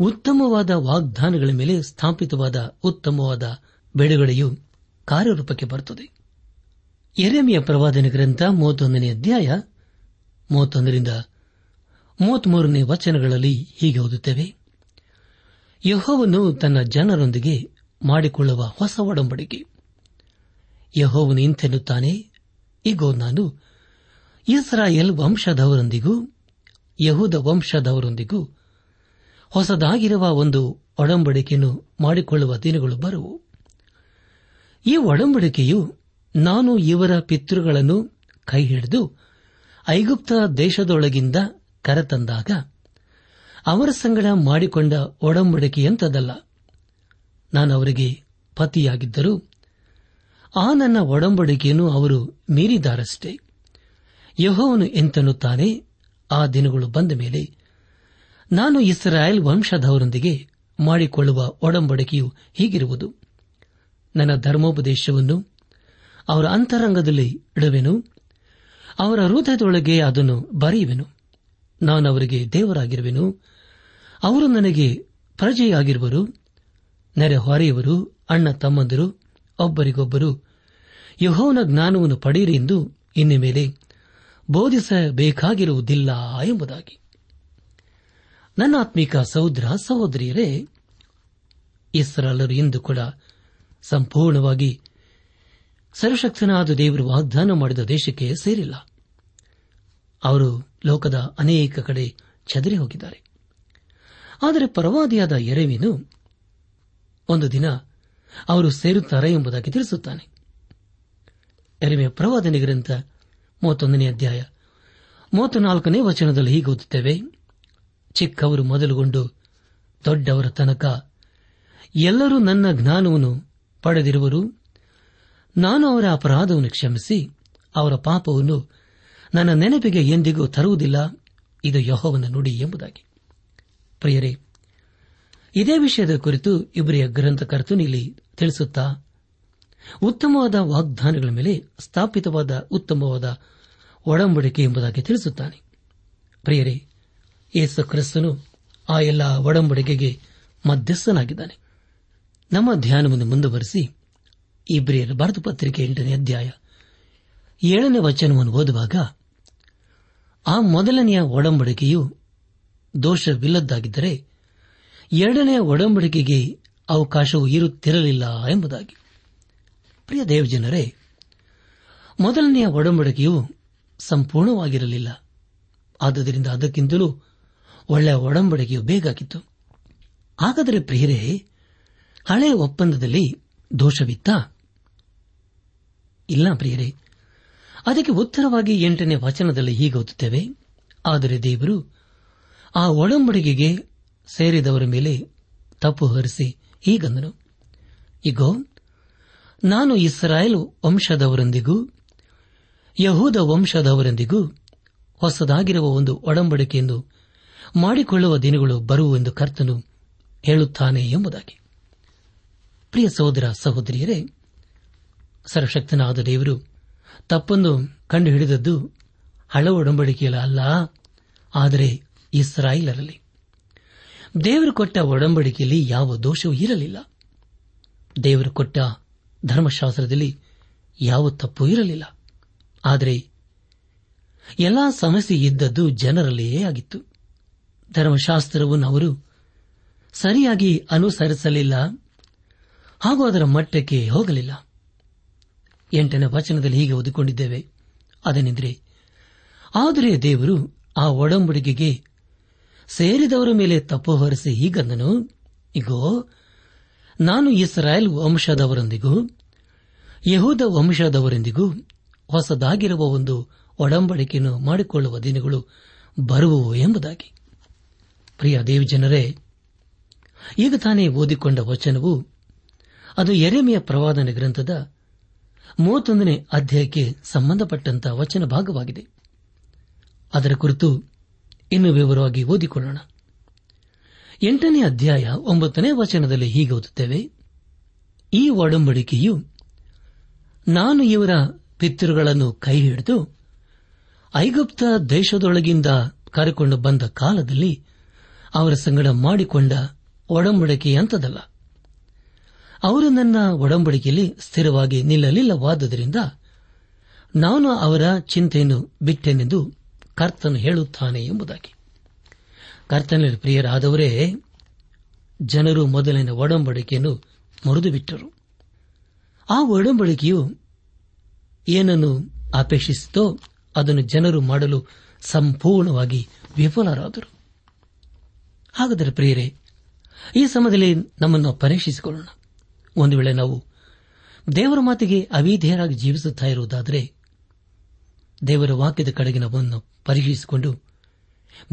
ಉತ್ತಮವಾದ ವಾಗ್ದಾನಗಳ ಮೇಲೆ ಸ್ಥಾಪಿತವಾದ ಉತ್ತಮವಾದ ಬಿಡುಗಡೆಯು ಕಾರ್ಯರೂಪಕ್ಕೆ ಬರುತ್ತದೆ. ಎರೆಮಿಯ ಪ್ರವಾದನ ಗ್ರಂಥ ಮೂವತ್ತೊಂದನೇ ಅಧ್ಯಾಯ ಮೂವತ್ತೊಂದರಿಂದ ಮೂವತ್ಮೂರನೇ ವಚನಗಳಲ್ಲಿ ಹೀಗೆ ಓದುತ್ತೇವೆ. ಯಹೋವನು ತನ್ನ ಜನರೊಂದಿಗೆ ಮಾಡಿಕೊಳ್ಳುವ ಹೊಸ ಒಡಂಬಡಿಕೆ. ಯಹೋವನು ಇಂತೆನ್ನುತ್ತಾನೆ, ಇಗೋ, ನಾನು ಇಸ್ರಾಯೇಲ್ ವಂಶದವರೊಂದಿಗೂ, ಯಹೂದ ವಂಶದವರೊಂದಿಗೂ ಹೊಸದಾಗಿರುವ ಒಂದು ಒಡಂಬಡಿಕೆಯನ್ನು ಮಾಡಿಕೊಳ್ಳುವ ದಿನಗಳು ಬರುವು. ಈ ಒಡಂಬಡಿಕೆಯು ನಾನು ಇವರ ಪಿತೃಗಳನ್ನು ಕೈ ಹಿಡಿದು ಐಗುಪ್ತ ದೇಶದೊಳಗಿಂದ ಕರೆತಂದಾಗ ಅವರ ಸಂಗಡ ಮಾಡಿಕೊಂಡ ಒಡಂಬಡಿಕೆಯಂತದಲ್ಲ ನಾನು ಅವರಿಗೆ ಪತಿಯಾಗಿದ್ದರೂ ಆ ನನ್ನ ಒಡಂಬಡಿಕೆಯನ್ನು ಅವರು ಮೀರಿದಾರಷ್ಟೇ ಯಹೋವನು ಎಂತನ್ನುತ್ತಾನೆ? ಆ ದಿನಗಳು ಬಂದ ಮೇಲೆ ನಾನು ಇಸ್ರಾಯೇಲ್ ವಂಶದವರೊಂದಿಗೆ ಮಾಡಿಕೊಳ್ಳುವ ಒಡಂಬಡಿಕೆಯು ಹೀಗಿರುವುದು. ನನ್ನ ಧರ್ಮೋಪದೇಶವನ್ನು ಅವರ ಅಂತರಂಗದಲ್ಲಿ ಇಡುವೆನು, ಅವರ ಹೃದಯದೊಳಗೆ ಅದನ್ನು ಬರೆಯುವೆನು. ನಾನು ಅವರಿಗೆ ದೇವರಾಗಿರುವೆನು. ಅವರು ನನಗೆ ಪ್ರಜೆಯಾಗಿರುವರು. ನೆರೆಹೊರೆಯವರು ಅಣ್ಣ ತಮ್ಮಂದಿರು, ಒಬ್ಬರಿಗೊಬ್ಬರು. ಯಹೋವನ ಜ್ಞಾನವನ್ನು ಪಡೆಯಿರಿ ಎಂದು ಇನ್ನು ಮೇಲೆ ಬೋಧಿಸಬೇಕಾಗಿರುವುದಿಲ್ಲ ಎಂಬುದಾಗಿ. ನನ್ನ ಆತ್ಮಿಕ ಸಹೋದರ, ಸಹೋದರಿಯರೇ ಇಸ್ರಾಲರು ಇಂದು ಕೂಡ ಸಂಪೂರ್ಣವಾಗಿ ಸರ್ವಶಕ್ತನಾದ ದೇವರು ವಾಗ್ದಾನ ಮಾಡಿದ ದೇಶಕ್ಕೆ ಸೇರಿಲ್ಲ. ಅವರು ಲೋಕದ ಅನೇಕ ಕಡೆ ಚದರಿ ಹೋಗಿದ್ದಾರೆ. ಆದರೆ ಪರವಾದಿಯಾದ ಎರೆವಿನು ಒಂದು ದಿನ ಅವರು ಸೇರುತ್ತಾರೆ ಎಂಬುದಾಗಿ ತಿಳಿಸುತ್ತಾನೆ. ಎರೆಮೆಯ ಪ್ರವಾದನೆ ಗ್ರಂಥ ಮೂವತ್ತೊಂದನೇ ಅಧ್ಯಾಯ ಮೂವತ್ನಾಲ್ಕನೇ ವಚನದಲ್ಲಿ ಹೀಗೆ ಓದುತ್ತೇವೆ, ಚಿಕ್ಕವರು ಮೊದಲುಗೊಂಡು ದೊಡ್ಡವರ ತನಕ ಎಲ್ಲರೂ ನನ್ನ ಜ್ಞಾನವನ್ನು ಪಡೆದಿರುವರು. ನಾನು ಅವರ ಅಪರಾಧವನ್ನು ಕ್ಷಮಿಸಿ ಅವರ ಪಾಪವನ್ನು ನನ್ನ ನೆನಪಿಗೆ ಎಂದಿಗೂ ತರುವುದಿಲ್ಲ. ಇದು ಯಹೋವನ ನುಡಿ ಎಂಬುದಾಗಿ. ಪ್ರಿಯರೇ, ಇದೇ ವಿಷಯದ ಕುರಿತು ಇಬ್ಬರಿಯ ಗ್ರಂಥಕರ್ತನು ಇಲ್ಲಿ ತಿಳಿಸುತ್ತಾ, ಉತ್ತಮವಾದ ವಾಗ್ದಾನಗಳ ಮೇಲೆ ಸ್ಥಾಪಿತವಾದ ಉತ್ತಮವಾದ ಒಡಂಬಡಿಕೆ ಎಂಬುದಾಗಿ ತಿಳಿಸುತ್ತಾನೆ. ಪ್ರಿಯರೇ, ಯೇಸು ಕ್ರಿಸ್ತನು ಆ ಎಲ್ಲ ಒಡಂಬಡಿಕೆಗೆ ಮಧ್ಯಸ್ಥನಾಗಿದ್ದಾನೆ. ನಮ್ಮ ಧ್ಯಾನವನ್ನು ಮುಂದುವರೆಸಿ ಇಬ್ರಿಯರ ಭಾರತ ಪತ್ರಿಕೆ ಎಂಟನೇ ಅಧ್ಯಾಯ ಏಳನೇ ವಚನವನ್ನು ಓದುವಾಗ ಆ ಮೊದಲನೆಯ ಒಡಂಬಡಿಕೆಯು ದೋಷವಿಲ್ಲದ್ದಾಗಿದ್ದರೆ ಎರಡನೆಯ ಒಡಂಬಡಿಕೆಗೆ ಅವಕಾಶವು ಇರುತ್ತಿರಲಿಲ್ಲ ಎಂಬುದಾಗಿ. ಪ್ರಿಯ ದೇವಜನರೇ, ಮೊದಲನೆಯ ಒಡಂಬಡಿಕೆಯು ಸಂಪೂರ್ಣವಾಗಿರಲಿಲ್ಲ. ಆದ್ದರಿಂದ ಅದಕ್ಕಿಂತಲೂ ಒಳ್ಳೆಯ ಒಡಂಬಡಿಕೆಯು ಬೇಕಾಗಿತ್ತು. ಹಾಗಾದರೆ ಪ್ರಿಯರೇ, ಹಳೆಯ ಒಪ್ಪಂದದಲ್ಲಿ ದೋಷವಿತ್ತ? ಇಲ್ಲ ಪ್ರಿಯರೇ ಅದಕ್ಕೆ ಉತ್ತರವಾಗಿ ಎಂಟನೇ ವಚನದಲ್ಲಿ ಹೀಗೆ ಓದುತ್ತೇವೆ. ಆದರೆ ದೇವರು ಆ ಒಡಂಬಡಿಕೆಗೆ ಸೇರಿದವರ ಮೇಲೆ ತಪ್ಪು ಹರಿಸಿ ಹೀಗಂದನು. ಇಗೋ, ನಾನು ಇಸ್ರಾಯೇಲ್ ವಂಶದವರೊಂದಿಗೂ, ಯಹೂದ ವಂಶದವರೊಂದಿಗೂ ಹೊಸದಾಗಿರುವ ಒಂದು ಒಡಂಬಡಿಕೆಯನ್ನು ಮಾಡಿಕೊಳ್ಳುವ ದಿನಗಳು ಬರುವೆಂದು ಕರ್ತನು ಹೇಳುತ್ತಾನೆ ಎಂಬುದಾಗಿ. ಪ್ರಿಯ ಸಹೋದರ ಸಹೋದರಿಯರೇ, ಸರ್ವಶಕ್ತನಾದ ದೇವರು ತಪ್ಪನ್ನು ಕಂಡುಹಿಡಿದದ್ದು ಹಳ ಒಡಂಬಡಿಕೆಯಲ್ಲ ಅಲ್ಲ ಆದರೆ ಇಸ್ರಾಯಿಲರಲ್ಲಿ. ದೇವರು ಕೊಟ್ಟ ಒಡಂಬಡಿಕೆಯಲ್ಲಿ ಯಾವ ದೋಷವೂ ಇರಲಿಲ್ಲ. ದೇವರು ಕೊಟ್ಟ ಧರ್ಮಶಾಸ್ತ್ರದಲ್ಲಿ ಯಾವ ತಪ್ಪು ಇರಲಿಲ್ಲ. ಆದರೆ ಎಲ್ಲಾ ಸಮಸ್ಯೆ ಇದ್ದದ್ದು ಜನರಲ್ಲಿಯೇ ಆಗಿತ್ತು. ಧರ್ಮಶಾಸ್ತ್ರವನ್ನು ಅವರು ಸರಿಯಾಗಿ ಅನುಸರಿಸಲಿಲ್ಲ ಹಾಗೂ ಅದರ ಮಟ್ಟಕ್ಕೆ ಹೋಗಲಿಲ್ಲ. ಎಂಟನೇ ವಚನದಲ್ಲಿ ಹೀಗೆ ಓದಿಕೊಂಡಿದ್ದೇವೆ. ಅದೇನೆಂದರೆ ಆದರೆ ದೇವರು ಆ ಒಡಂಬಡಿಕೆಗೆ ಸೇರಿದವರ ಮೇಲೆ ತಪ್ಪು ಹೊರಿಸಿ ಹೀಗಂದನು, ಇಗೋ, ನಾನು ಇಸ್ರಾಯೇಲ್ ವಂಶದವರೊಂದಿಗೂ, ಯಹೂದ ವಂಶದವರೊಂದಿಗೂ ಹೊಸದಾಗಿರುವ ಒಂದು ಒಡಂಬಡಿಕೆಯನ್ನು ಮಾಡಿಕೊಳ್ಳುವ ದಿನಗಳು ಬರುವವು ಎಂಬುದಾಗಿ. ಪ್ರಿಯ ದೇವಜನರೇ, ಈಗ ತಾನೇ ಓದಿಕೊಂಡ ವಚನವು, ಅದು ಎರೆಮೆಯ ಪ್ರವಾದನ ಗ್ರಂಥದ ಮೂವತ್ತೊಂದನೇ ಅಧ್ಯಾಯಕ್ಕೆ ಸಂಬಂಧಪಟ್ಟಂತಹ ವಚನ ಭಾಗವಾಗಿದೆ. ಅದರ ಕುರಿತು ಇನ್ನು ವಿವರವಾಗಿ ಓದಿಕೊಳ್ಳೋಣ. ಎಂಟನೇ ಅಧ್ಯಾಯ ಒಂಬತ್ತನೇ ವಚನದಲ್ಲಿ ಹೀಗೆ ಓದುತ್ತೇವೆ. ಈ ಒಡಂಬಡಿಕೆಯು ನಾನು ಇವರ ಪಿತೃಗಳನ್ನು ಕೈ ಹಿಡಿದು ಐಗುಪ್ತ ದೇಶದೊಳಗಿಂದ ಕರೆಕೊಂಡು ಬಂದ ಕಾಲದಲ್ಲಿ ಅವರ ಸಂಗಡ ಮಾಡಿಕೊಂಡ ಒಡಂಬಡಿಕೆಯಂತದಲ್ಲ. ಅವರು ನನ್ನ ಒಡಂಬಡಿಕೆಯಲ್ಲಿ ಸ್ಥಿರವಾಗಿ ನಿಲ್ಲಲಿಲ್ಲವಾದುದರಿಂದ ನಾನು ಅವರ ಚಿಂತೆಯನ್ನು ಬಿಟ್ಟೆನೆಂದು ಕರ್ತನು ಹೇಳುತ್ತಾನೆ ಎಂಬುದಾಗಿ. ಕರ್ತನಲ್ಲಿ ಪ್ರಿಯರಾದವರೇ, ಜನರು ಮೊದಲಿನ ಒಡಂಬಡಿಕೆಯನ್ನು ಮುರಿದು ಬಿಟ್ಟರು ಆ ಒಡಂಬಡಿಕೆಯು ಏನನ್ನು ಅಪೇಕ್ಷಿಸಿತೋ ಅದನ್ನು ಜನರು ಮಾಡಲು ಸಂಪೂರ್ಣವಾಗಿ ವಿಫಲರಾದರು. ಹಾಗಾದರೆ ಪ್ರಿಯರೇ, ಈ ಸಮಯದಲ್ಲಿ ನಮ್ಮನ್ನು ಪರೀಕ್ಷಿಸಿಕೊಳ್ಳೋಣ. ಒಂದು ವೇಳೆ ನಾವು ದೇವರ ಮಾತಿಗೆ ಅವಿಧೇಯರಾಗಿ ಜೀವಿಸುತ್ತಾ ಇರುವುದಾದರೆ ದೇವರ ವಾಕ್ಯದ ಕಡೆಗೆ ನಮ್ಮನ್ನು ಪರಿಹರಿಸಿಕೊಂಡು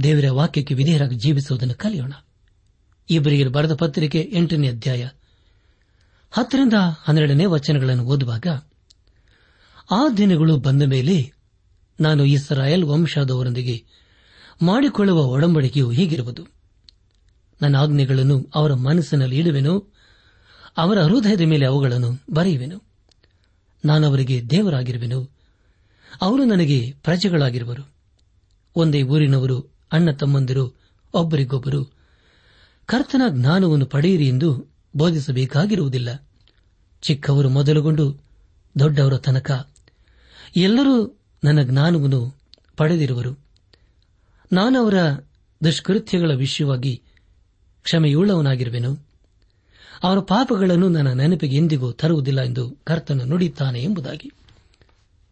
ದೇವರ ವಾಕ್ಯಕ್ಕೆ ವಿಧೇಯರಾಗಿ ಜೀವಿಸುವುದನ್ನು ಕಲಿಯೋಣ. ಇಬ್ಬರಿಗೆ ಬರೆದ ಪತ್ರಿಕೆ ಎಂಟನೇ ಅಧ್ಯಾಯ ಹತ್ತರಿಂದ ಹನ್ನೆರಡನೇ ವಚನಗಳನ್ನು ಓದುವಾಗ, ಆ ದಿನಗಳು ಬಂದ ಮೇಲೆ ನಾನು ಇಸ್ರಾಯೇಲ್ ವಂಶದವರೊಂದಿಗೆ ಮಾಡಿಕೊಳ್ಳುವ ಒಡಂಬಡಿಕೆಯು ಹೀಗಿರುವುದು. ನನ್ನ ಆಜ್ಞೆಗಳನ್ನು ಅವರ ಮನಸ್ಸಿನಲ್ಲಿ ಇಡುವೆನು. ಅವರ ಹೃದಯದ ಮೇಲೆ ಅವುಗಳನ್ನು ಬರೆಯುವೆನು. ನಾನು ಅವರಿಗೆ ದೇವರಾಗಿರುವೆನು. ಅವರು ನನಗೆ ಪ್ರಜೆಗಳಾಗಿರುವರು. ಒಂದೇ ಊರಿನವರು, ಅಣ್ಣ ತಮ್ಮಂದಿರು, ಒಬ್ಬರಿಗೊಬ್ಬರು. ಕರ್ತನ ಜ್ಞಾನವನ್ನು ಪಡೆಯಿರಿ ಎಂದು ಬೋಧಿಸಬೇಕಾಗಿರುವುದಿಲ್ಲ. ಚಿಕ್ಕವರು ಮೊದಲುಗೊಂಡು ದೊಡ್ಡವರ ತನಕ. ಎಲ್ಲರೂ ನನ್ನ ಜ್ಞಾನವನ್ನು ಪಡೆದಿರುವರು. ನಾನು ಅವರ ದುಷ್ಕೃತ್ಯಗಳ ವಿಷಯವಾಗಿ ಕ್ಷಮೆಯುಳ್ಳವನಾಗಿರುವೆನು. ಅವರ ಪಾಪಗಳನ್ನು ನನ್ನ ನೆನಪಿಗೆ ಎಂದಿಗೂ ತರುವುದಿಲ್ಲ ಎಂದು ಕರ್ತನ ನುಡಿಯುತ್ತಾನೆ ಎಂಬುದಾಗಿ.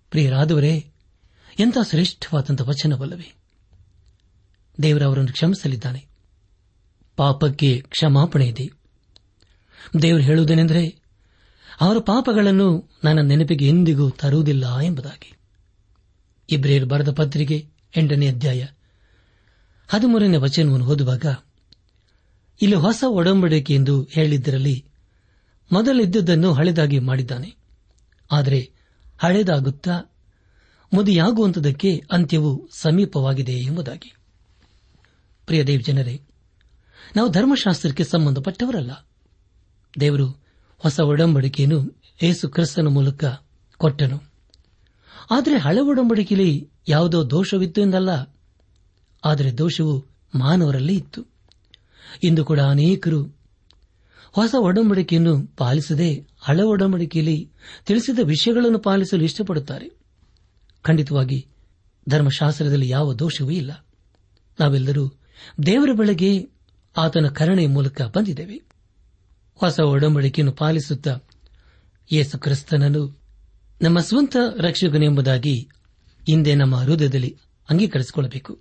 ಪ್ರಿಯರಾದವರೇ, ಎಂಥ ಶ್ರೇಷ್ಠವಾದಂಥ ವಚನವಲ್ಲವೇ? ದೇವರವರನ್ನು ಕ್ಷಮಿಸಲಿದ್ದಾನೆ. ಪಾಪಕ್ಕೆ ಕ್ಷಮಾಪಣೆ ಇದೆ ದೇವರು ಹೇಳುವುದೇನೆಂದರೆ, ಅವರ ಪಾಪಗಳನ್ನು ನನ್ನ ನೆನಪಿಗೆ ಎಂದಿಗೂ ತರುವುದಿಲ್ಲ ಎಂಬುದಾಗಿ. ಇಬ್ರಿಯರ್ ಬರೆದ ಪತ್ರಿಕೆ ಎಂಟನೇ ಅಧ್ಯಾಯ ಹದಿಮೂರನೇ ವಚನವನ್ನು ಓದುವಾಗ ಇಲ್ಲಿ ಹೊಸ ಒಡಂಬಡಿಕೆ ಎಂದು ಹೇಳಿದ್ದರಲ್ಲಿ ಮೊದಲಿದ್ದುದನ್ನು ಹಳೆದಾಗಿ ಮಾಡಿದ್ದಾನೆ. ಆದರೆ ಹಳೆದಾಗುತ್ತಾ ಮುದಿಯಾಗುವಂಥದಕ್ಕೆ ಅಂತ್ಯವು ಸಮೀಪವಾಗಿದೆ ಎಂಬುದಾಗಿ. ಪ್ರಿಯ ದೇವ್ ಜನರೇ, ನಾವು ಧರ್ಮಶಾಸ್ತ್ರಕ್ಕೆ ಸಂಬಂಧಪಟ್ಟವರಲ್ಲ. ದೇವರು ಹೊಸ ಒಡಂಬಡಿಕೆಯನ್ನು ಏಸು ಕ್ರಿಸ್ತನ ಮೂಲಕ ಕೊಟ್ಟನು. ಆದರೆ ಹಳೆ ಒಡಂಬಡಿಕೆಯಲ್ಲಿ ಯಾವುದೋ ದೋಷವಿತ್ತು ಎಂದಲ್ಲ. ಆದರೆ ದೋಷವು ಮಾನವರಲ್ಲಿ ಇತ್ತು. ಇಂದು ಕೂಡ ಅನೇಕರು ಹೊಸ ಒಡಂಬಡಿಕೆಯನ್ನು ಪಾಲಿಸದೆ ಹಳೆ ಒಡಂಬಡಿಕೆಯಲ್ಲಿ ತಿಳಿಸಿದ ವಿಷಯಗಳನ್ನು ಪಾಲಿಸಲು ಇಷ್ಟಪಡುತ್ತಾರೆ. ಖಂಡಿತವಾಗಿ ಧರ್ಮಶಾಸ್ತ್ರದಲ್ಲಿ ಯಾವ ದೋಷವೂ ಇಲ್ಲ. ನಾವೆಲ್ಲರೂ ದೇವರ ಬೆಳಗ್ಗೆ ಆತನ ಕರುಣೆಯ ಮೂಲಕ ಬಂದಿದ್ದೇವೆ. ಹೊಸ ಒಡಂಬಡಿಕೆಯನ್ನು ಪಾಲಿಸುತ್ತಾ ಯೇಸು ಕ್ರಿಸ್ತನನ್ನು ನಮ್ಮ ಸ್ವಂತ ರಕ್ಷಕನೆಂಬುದಾಗಿ ಹಿಂದೆ ನಮ್ಮ ಹೃದಯದಲ್ಲಿ ಅಂಗೀಕರಿಸಿಕೊಳ್ಳಬೇಕು.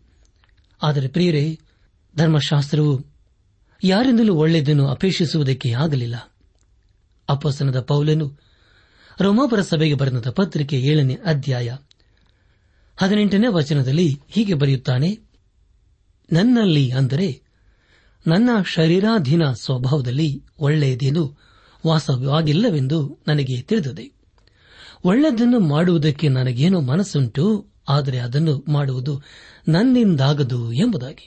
ಆದರೆ ಪ್ರಿಯರೇ, ಧರ್ಮಶಾಸ್ತ್ರವು ಯಾರಿಂದಲೂ ಒಳ್ಳೆಯದನ್ನು ಅಪೇಕ್ಷಿಸುವುದಕ್ಕೆ ಆಗಲಿಲ್ಲ. ಅಪಸನದ ಪೌಲನು ರೋಮಾಪುರ ಸಭೆಗೆ ಬರೆದ ಪತ್ರಿಕೆ ಏಳನೇ ಅಧ್ಯಾಯ ಹದಿನೆಂಟನೇ ವಚನದಲ್ಲಿ ಹೀಗೆ ಬರೆಯುತ್ತಾನೆ, ನನ್ನಲ್ಲಿ ಅಂದರೆ ನನ್ನ ಶರೀರಾಧೀನ ಸ್ವಭಾವದಲ್ಲಿ ಒಳ್ಳೆಯದೇನು ವಾಸವಾಗಿಲ್ಲವೆಂದು ನನಗೆ ತಿಳಿದಿದೆ. ಒಳ್ಳೆಯದನ್ನು ಮಾಡುವುದಕ್ಕೆ ನನಗೇನು ಮನಸ್ಸುಂಟು, ಆದರೆ ಅದನ್ನು ಮಾಡುವುದು ನನ್ನಿಂದಾಗದು ಎಂಬುದಾಗಿ.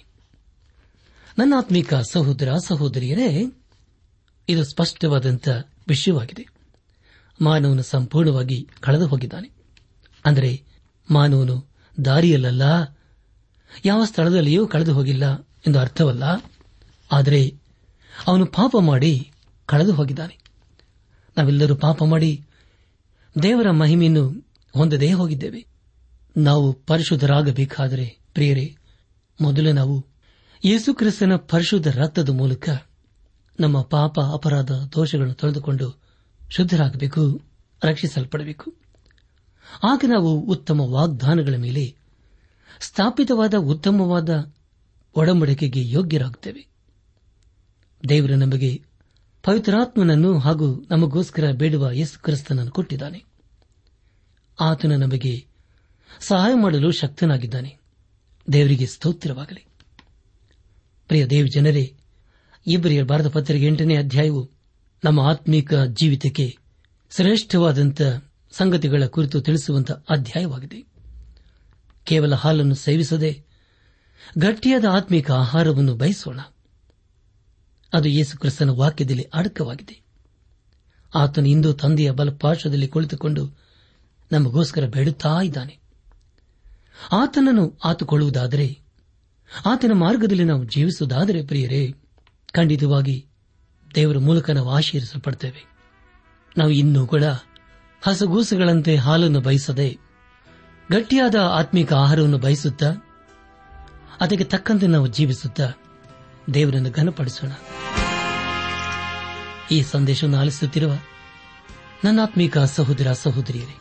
ನನ್ನ ಆತ್ಮಿಕ ಸಹೋದರ ಸಹೋದರಿಯರೇ, ಇದು ಸ್ಪಷ್ಟವಾದಂಥ ವಿಷಯವಾಗಿದೆ. ಮಾನವನು ಸಂಪೂರ್ಣವಾಗಿ ಕಳೆದು ಹೋಗಿದ್ದಾನೆ. ಅಂದರೆ, ಮಾನವನು ದಾರಿಯಲ್ಲ ಯಾವ ಸ್ಥಳದಲ್ಲಿಯೂ ಕಳೆದು ಹೋಗಿಲ್ಲ ಎಂದು ಅರ್ಥವಲ್ಲ. ಆದರೆ, ಅವನು ಪಾಪ ಮಾಡಿ ಕಳೆದು ಹೋಗಿದ್ದಾನೆ. ನಾವೆಲ್ಲರೂ ಪಾಪ ಮಾಡಿ ದೇವರ ಮಹಿಮೆಯನ್ನು ಹೊಂದದೇ ಹೋಗಿದ್ದೇವೆ. ನಾವು ಪರಿಶುದ್ಧರಾಗಬೇಕಾದರೆ, ಪ್ರಿಯರೇ, ಮೊದಲು ನಾವು ಯೇಸು ಕ್ರಿಸ್ತನ ಪರಿಶುದ್ಧ ರಕ್ತದ ಮೂಲಕ ನಮ್ಮ ಪಾಪ, ಅಪರಾಧ, ದೋಷಗಳನ್ನು ತೊಳೆದುಕೊಂಡು ಶುದ್ಧರಾಗಬೇಕು, ರಕ್ಷಿಸಲ್ಪಡಬೇಕು. ಆಗ ನಾವು ಉತ್ತಮ ವಾಗ್ದಾನಗಳ ಮೇಲೆ ಸ್ಥಾಪಿತವಾದ ಉತ್ತಮವಾದ ಒಡಂಬಡಿಕೆಗೆ ಯೋಗ್ಯರಾಗುತ್ತೇವೆ. ದೇವರು ನಮಗೆ ಪವಿತ್ರಾತ್ಮನನ್ನು ಹಾಗೂ ನಮಗೋಸ್ಕರ ಬೇಡುವ ಯೇಸು ಕ್ರಿಸ್ತನನ್ನು ಕೊಟ್ಟಿದ್ದಾನೆ. ಆತನ ನಮಗೆ ಸಹಾಯ ಮಾಡಲು ಶಕ್ತನಾಗಿದ್ದಾನೆ. ದೇವರಿಗೆ ಸ್ತೋತ್ರವಾಗಲಿ. ಪ್ರಿಯ ದೇವ್ ಜನರೇ ಇಬ್ಬರಿಯ ಭಾರತ ಪತ್ರಿಕೆ ಎಂಟನೇ ಅಧ್ಯಾಯವು ನಮ್ಮ ಆತ್ಮೀಕ ಜೀವಿತಕ್ಕೆ ಶ್ರೇಷ್ಠವಾದಂಥ ಸಂಗತಿಗಳ ಕುರಿತು ತಿಳಿಸುವಂತಹ ಅಧ್ಯಾಯವಾಗಿದೆ. ಕೇವಲ ಹಾಲನ್ನು ಸೇವಿಸದೆ ಗಟ್ಟಿಯಾದ ಆತ್ಮಿಕ ಆಹಾರವನ್ನು ಬಯಸೋಣ. ಅದು ಯೇಸು ಕ್ರಿಸ್ತನ ವಾಕ್ಯದಲ್ಲಿ ಅಡಕವಾಗಿದೆ. ಆತನು ಇಂದು ತಂದೆಯ ಬಲಪಾರ್ಶ್ವದಲ್ಲಿ ಕುಳಿತುಕೊಂಡು ನಮಗೋಸ್ಕರ ಬೇಡುತ್ತಾ ಇದ್ದಾನೆ. ಆತನನ್ನು ಆತುಕೊಳ್ಳುವುದಾದರೆ ಆತನ ಮಾರ್ಗದಲ್ಲಿ ನಾವು ಜೀವಿಸುವುದಾದರೆ ಪ್ರಿಯರೇ, ಖಂಡಿತವಾಗಿ ದೇವರ ಮೂಲಕ ನಾವು ಆಶೀರ್ವಿಸಲ್ಪಡ್ತೇವೆ. ನಾವು ಇನ್ನೂ ಕೂಡ ಹಸಗೂಸುಗಳಂತೆ ಹಾಲನ್ನು ಬಯಸದೆ, ಗಟ್ಟಿಯಾದ ಆತ್ಮಿಕ ಆಹಾರವನ್ನು ಬಯಸುತ್ತ, ಅದಕ್ಕೆ ತಕ್ಕಂತೆ ನಾವು ಜೀವಿಸುತ್ತ ದೇವರನ್ನು ಘನಪಡಿಸೋಣ. ಈ ಸಂದೇಶವನ್ನು ಆಲಿಸುತ್ತಿರುವ ನನ್ನಾತ್ಮೀಕ ಸಹೋದರ ಸಹೋದರಿಯರೇ,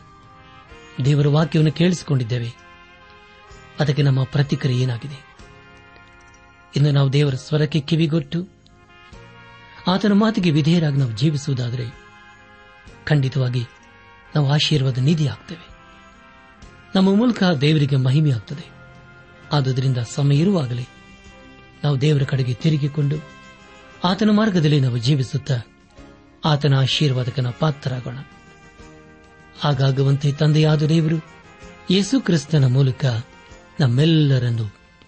ದೇವರ ವಾಕ್ಯವನ್ನು ಕೇಳಿಸಿಕೊಂಡಿದ್ದೇವೆ. ಅದಕ್ಕೆ ನಮ್ಮ ಪ್ರತಿಕ್ರಿಯೆ ಏನಾಗಿದೆ? ಇನ್ನು ನಾವು ದೇವರ ಸ್ವರಕ್ಕೆ ಕಿವಿಗೊಟ್ಟು, ಆತನ ಮಾತಿಗೆ ವಿಧೇಯರಾಗಿ ನಾವು ಜೀವಿಸುವುದಾದರೆ ಖಂಡಿತವಾಗಿ ನಾವು ಆಶೀರ್ವಾದ ನಿಧಿಯಾಗ್ತೇವೆ. ನಮ್ಮ ಮೂಲಕ ದೇವರಿಗೆ ಮಹಿಮೆಯಾಗುತ್ತದೆ ಆದುದರಿಂದ ಸಮಯ ಇರುವಾಗಲೇ ನಾವು ದೇವರ ಕಡೆಗೆ ತಿರುಗಿಕೊಂಡು ಆತನ ಮಾರ್ಗದಲ್ಲಿ ನಾವು ಜೀವಿಸುತ್ತಾ ಆತನ ಆಶೀರ್ವಾದಕನ ಪಾತ್ರರಾಗೋಣ. ಹಾಗಾಗುವಂತೆ ತಂದೆಯಾದ ದೇವರು ಯೇಸು ಕ್ರಿಸ್ತನ ಮೂಲಕ ನಮ್ಮೆಲ್ಲರನ್ನು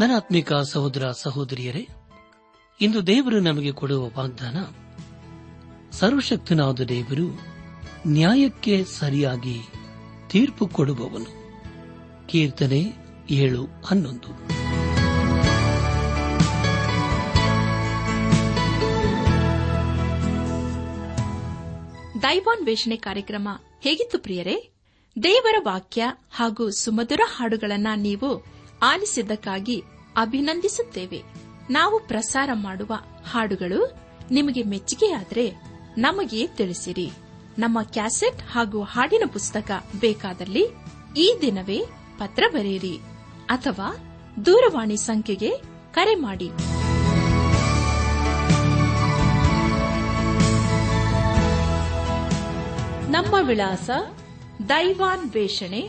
ನನ್ನ ಆತ್ಮಿಕ ಸಹೋದರ ಸಹೋದರಿಯರೇ, ಇಂದು ದೇವರು ನಮಗೆ ಕೊಡುವ ವಾಗ್ದಾನ, ಸರ್ವಶಕ್ತನಾದ ದೇವರು ನ್ಯಾಯಕ್ಕೆ ಸರಿಯಾಗಿ ತೀರ್ಪು ಕೊಡುವವನು. ಕೀರ್ತನೆ ಏಳು ಹನ್ನೊಂದು. ದೈವಾನ್ವೇಷಣೆ ಕಾರ್ಯಕ್ರಮ ಹೇಗಿತ್ತು ಪ್ರಿಯರೇ? ದೇವರ ವಾಕ್ಯ ಹಾಗೂ ಸುಮಧುರ ಹಾಡುಗಳನ್ನ ನೀವು ಆಲಿಸಿದ್ದಕ್ಕಾಗಿ ಅಭಿನಂದಿಸುತ್ತೇವೆ. ನಾವು ಪ್ರಸಾರ ಮಾಡುವ ಹಾಡುಗಳು ನಿಮಗೆ ಮೆಚ್ಚುಗೆಯಾದರೆ ನಮಗೆ ತಿಳಿಸಿರಿ. ನಮ್ಮ ಕ್ಯಾಸೆಟ್ ಹಾಗೂ ಹಾಡಿನ ಪುಸ್ತಕ ಬೇಕಾದಲ್ಲಿ ಈ ದಿನವೇ ಪತ್ರ ಬರೆಯಿರಿ ಅಥವಾ ದೂರವಾಣಿ ಸಂಖ್ಯೆಗೆ ಕರೆ ಮಾಡಿ. ನಮ್ಮ ವಿಳಾಸ ದೈವಾನ್ ವೇಷಣೆ